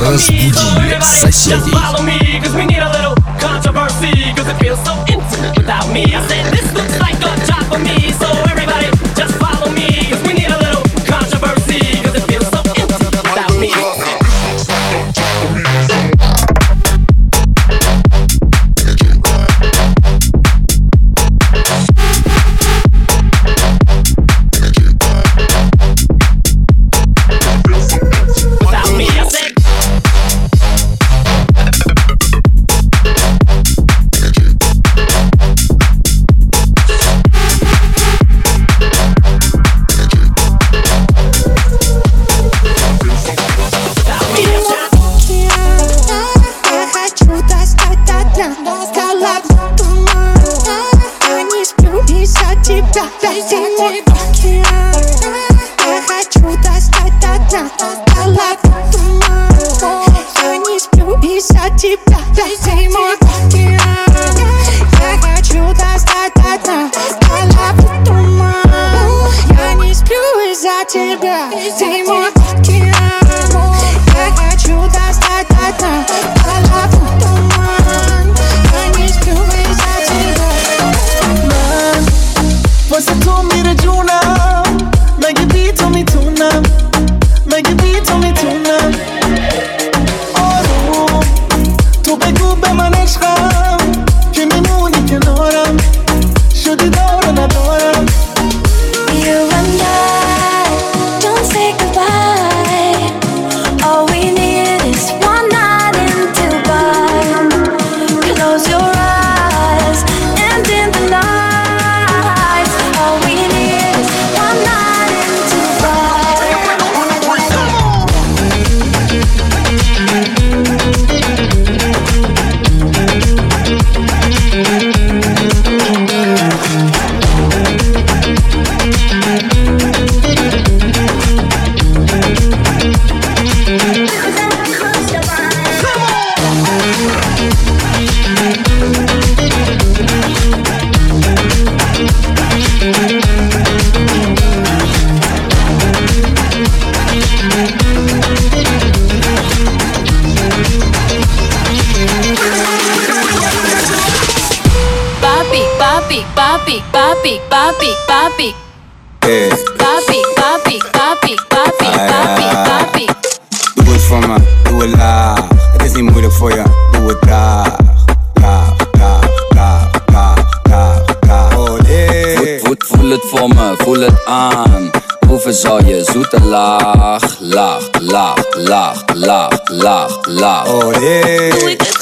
Разбуди соседей. Controversy, cause it feels so intimate without me. I said this looks like a job for me, so van me, doe het laag. Het is niet moeilijk voor je, doe het laag. Laag, laag, laag, laag, laag, laag. Oh, nee. voet, voet, voel het voor me, voel het aan. Proeven zal je zoete laag, laag, laag, laag, laag, laag, laag. Oh, yeah.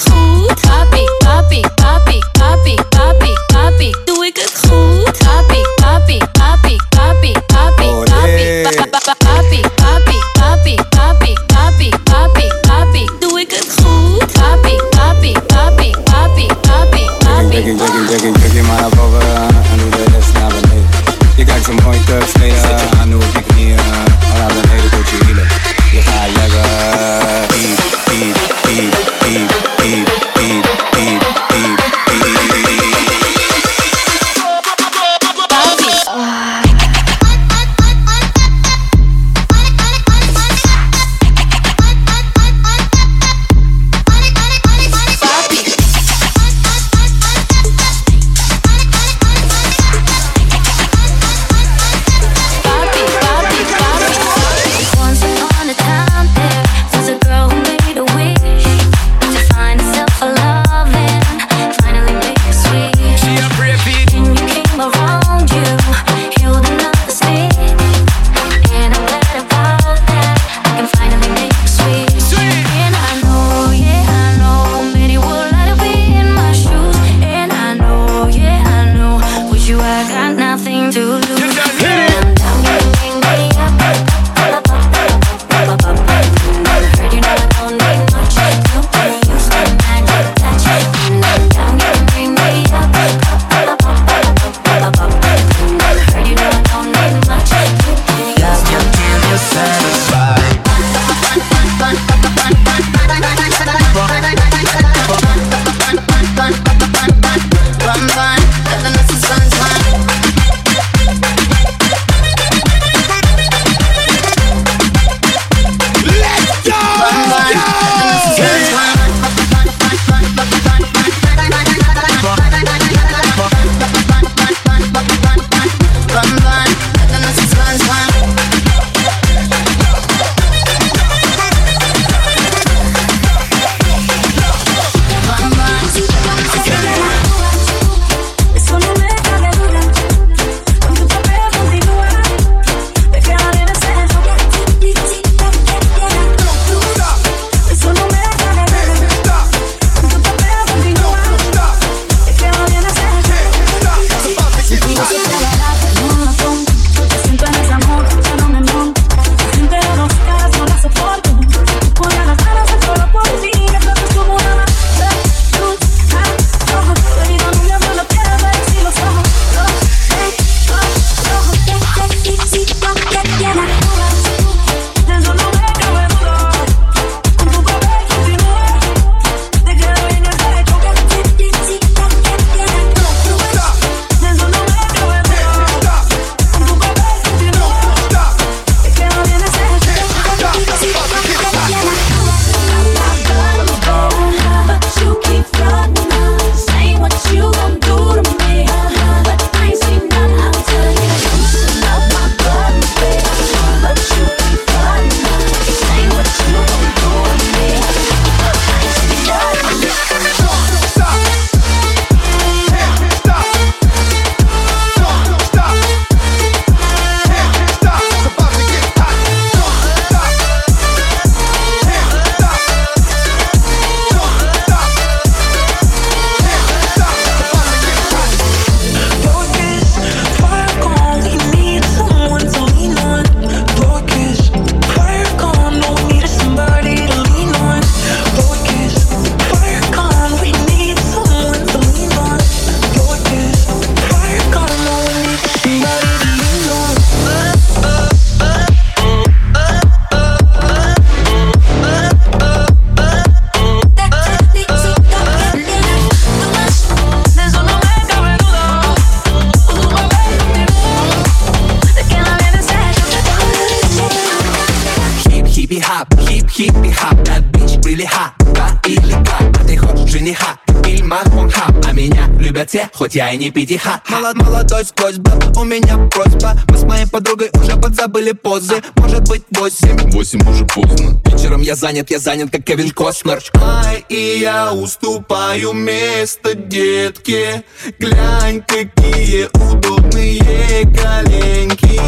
животе, хоть я и не пятиха Молод, молодой сквозь сквозьба, у меня просьба. Мы с моей подругой уже подзабыли позы. Может быть восемь? Восемь уже поздно. Вечером я занят, я занят, как Кевин Костнер. Ай, и я уступаю место, детке. Глянь, какие удобные коленки.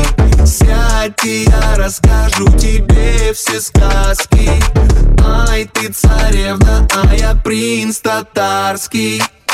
Сядь, и я расскажу тебе все сказки. Ай, ты царевна, а я принц татарский.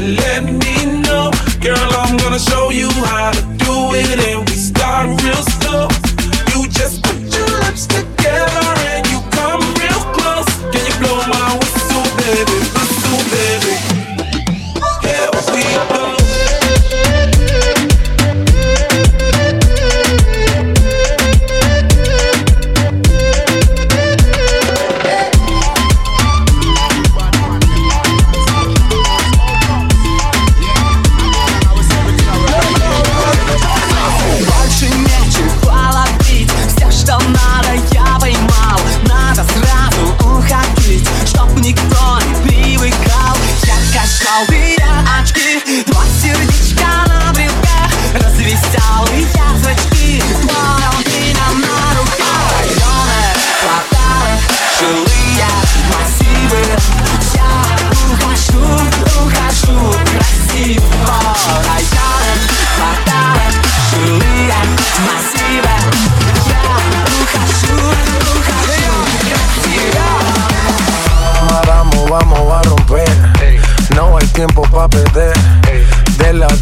let me know. Girl, I'm gonna show you how.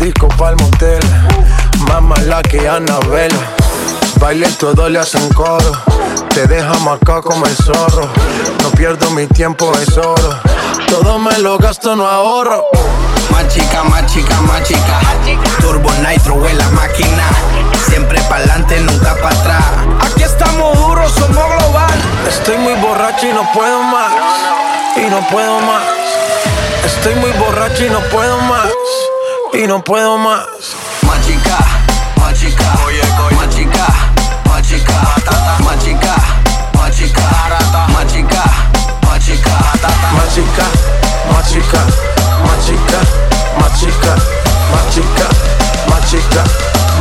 Disco pa'l motel. Más mala que Anabela. Baile todo le hacen coro. Te deja marcado como el zorro. No pierdo mi tiempo, es oro. Todo me lo gasto, no ahorro. Más chica, más chica, más chica. Turbo Nitro en la máquina. Siempre pa'lante, nunca para atrás. Aquí estamos duros, somos global. Estoy muy borracho y no puedo más. Y no puedo más. Estoy muy borracho y no puedo más y no puedo más. Machica, machica, oye, machica, machica, tata, machica, machica, machica, machica, tata, machica, machica, machica, machica, machica, machica,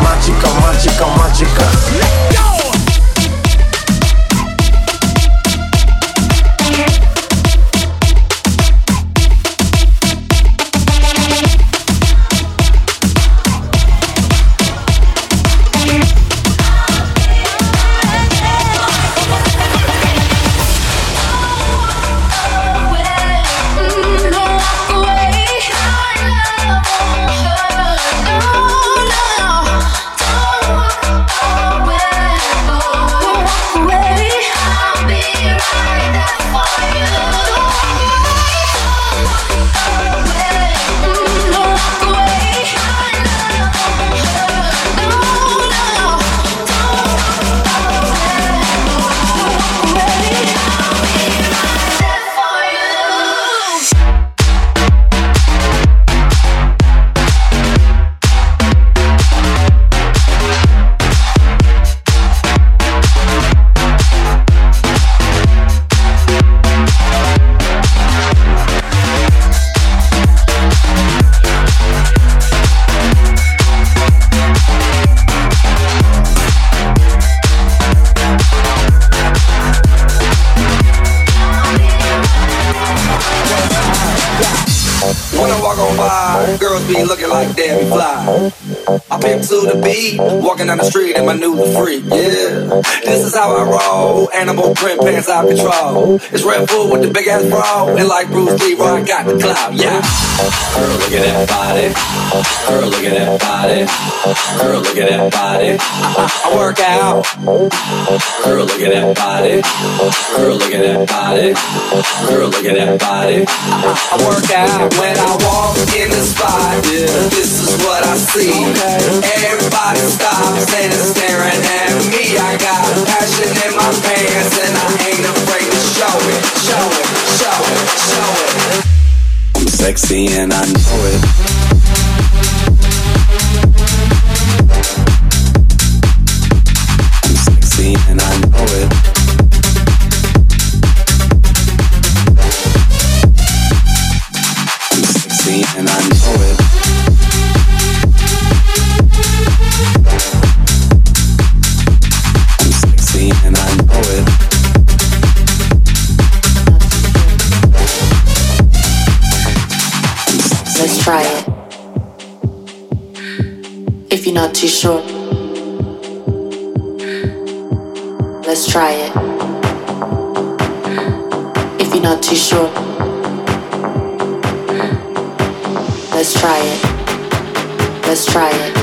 machica, machica, machica. Walking down the street in my new freak, yeah. This is how I roll, animal print pants out control. It's Redfoo with the big ass bra, and like Bruce Lee, I got the clout, yeah. Girl, look at that body. Girl, look at that body. Girl, look at that body. I, I, I work out. Girl, look at that body. Girl, look at that body. Girl, look at that body. I, I, I work out when I walk in the spot. Yeah, this is what I see. Everybody stops and is staring at me. I got passion in my pants and I ain't afraid to show it, show it, show it, show it. I'm sexy and I know it. you're not too sure, let's try it. If you're not too sure, let's try it. Let's try it.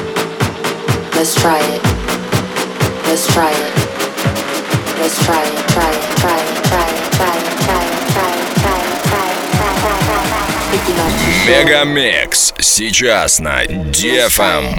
Let's try it. Let's try it. Let's try it. Try it. Try it. Try it. Try it. Try it. Try it. Try it. Try it. Try it. If you're not too sure. Мегамикс сейчас на DFM.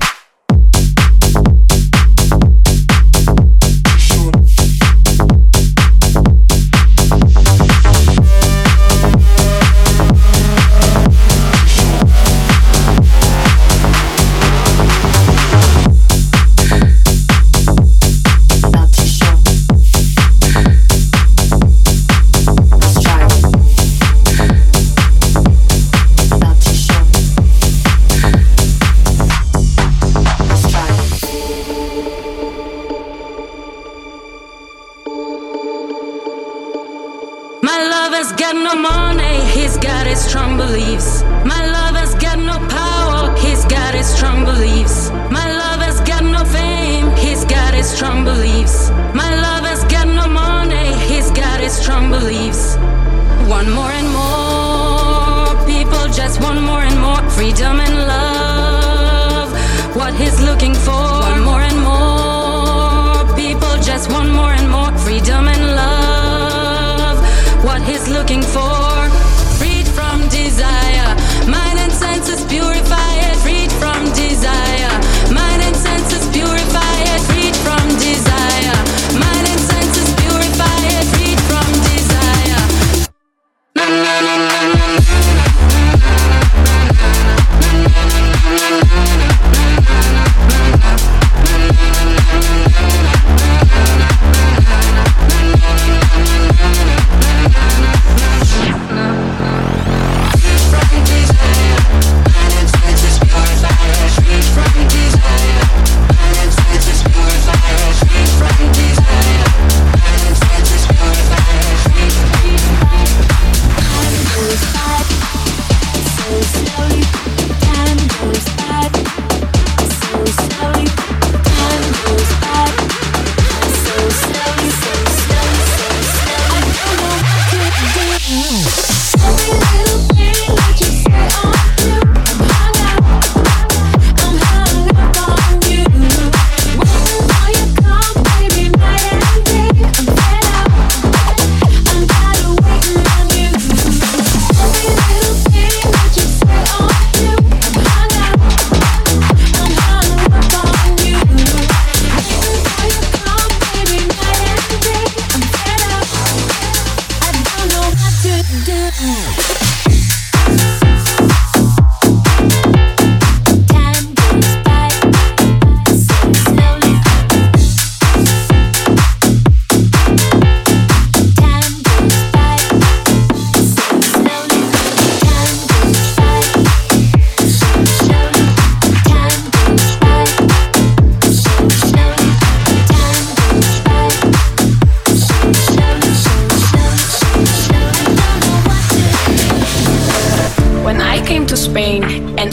No money, he's got his strong beliefs. My love has got no power, he's got his strong beliefs. My love has got no fame, he's got his strong beliefs. My love has got no money, he's got his strong beliefs. One more and more people just want more and more freedom and love.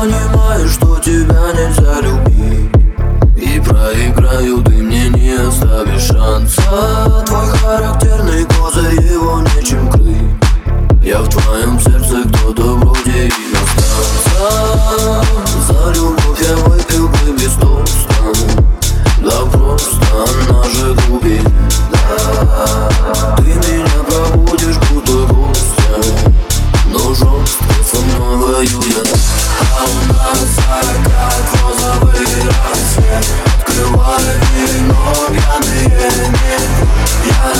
Понимаю, что тебя нельзя любить. И проиграю, ты мне не оставишь шанса. Твой характерный козырь, его нечем крыть. Я в твоем сердце кто-то вроде иностранца За любовь я выпил бы без тоста Да просто она же глубин Да, ты меня проводишь будто гостя но жестко со мной Открывай вино, пьяные Я